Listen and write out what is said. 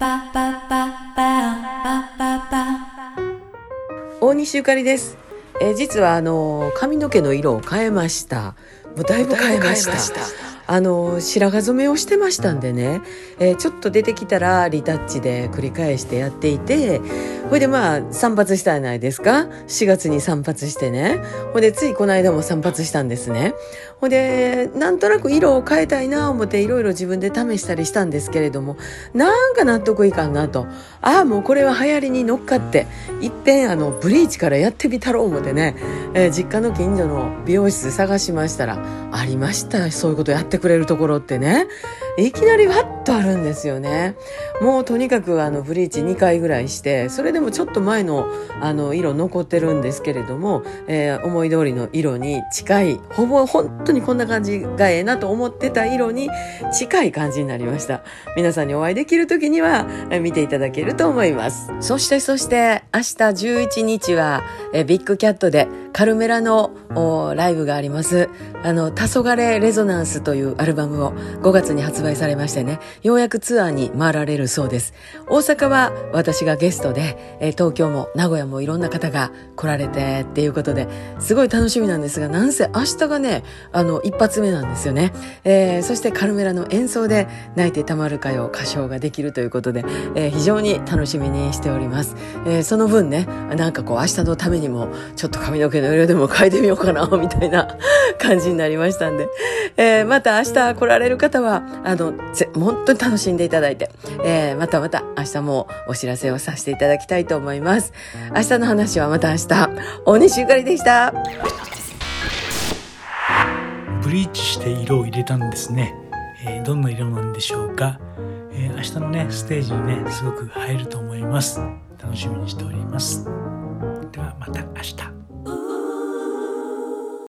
パパパパパパ大西ゆかりです。えー実はあの髪の毛の色を変えました。もうだいぶ変えました。あの白髪染めをしてましたんでね、えーちょっと出てきたらリタッチで繰り返してやっていてほいでまあ散髪したじゃないですか。4月に散髪してね。ほいでついこの間も散髪したんですね。ほいでなんとなく色を変えたいな思っていろいろ自分で試したりしたんですけれどもなんか納得いかんなと。ああもうこれは流行りに乗っかっていっぺんあのブリーチからやってみたろう思ってね、えー実家の近所の美容室探しましたらありました。そういうことやってくれるところってね。いきなりわっとあるんですよね。もうとにかくあのブリーチ2回ぐらいしてそれでもちょっと前のあの色残ってるんですけれども、えー思い通りの色に近いほぼ本当にこんな感じがええなと思ってた色に近い感じになりました。皆さんにお会いできる時には見ていただけると思います。そしてそして明日11日はえビッグキャットでカルメラのライブがあります。あの「黄昏レゾナンス」というアルバムを5月に発売介されましてねようやくツアーに回られるそうです。大阪は私がゲストで、えー東京も名古屋もいろんな方が来られてっていうことですごい楽しみなんですがなんせ明日がねあの一発目なんですよね、えーそしてカルメラの演奏で「泣いてたまるかよ」歌唱ができるということで、えー非常に楽しみにしております、えーその分ねなんかこう明日のためにもちょっと髪の毛の色でも変えてみようかなみたいな 感じになりましたんで、えーまた明日来られる方はあのぜ本当に楽しんでいただいて、えーまたまた明日もお知らせをさせていただきたいと思います。明日の話はまた明日。大西ゆかりでした。ブリーチして色を入れたんですね、えーどんな色なんでしょうか、えー明日のねステージにねすごく映えると思います。楽しみにしております。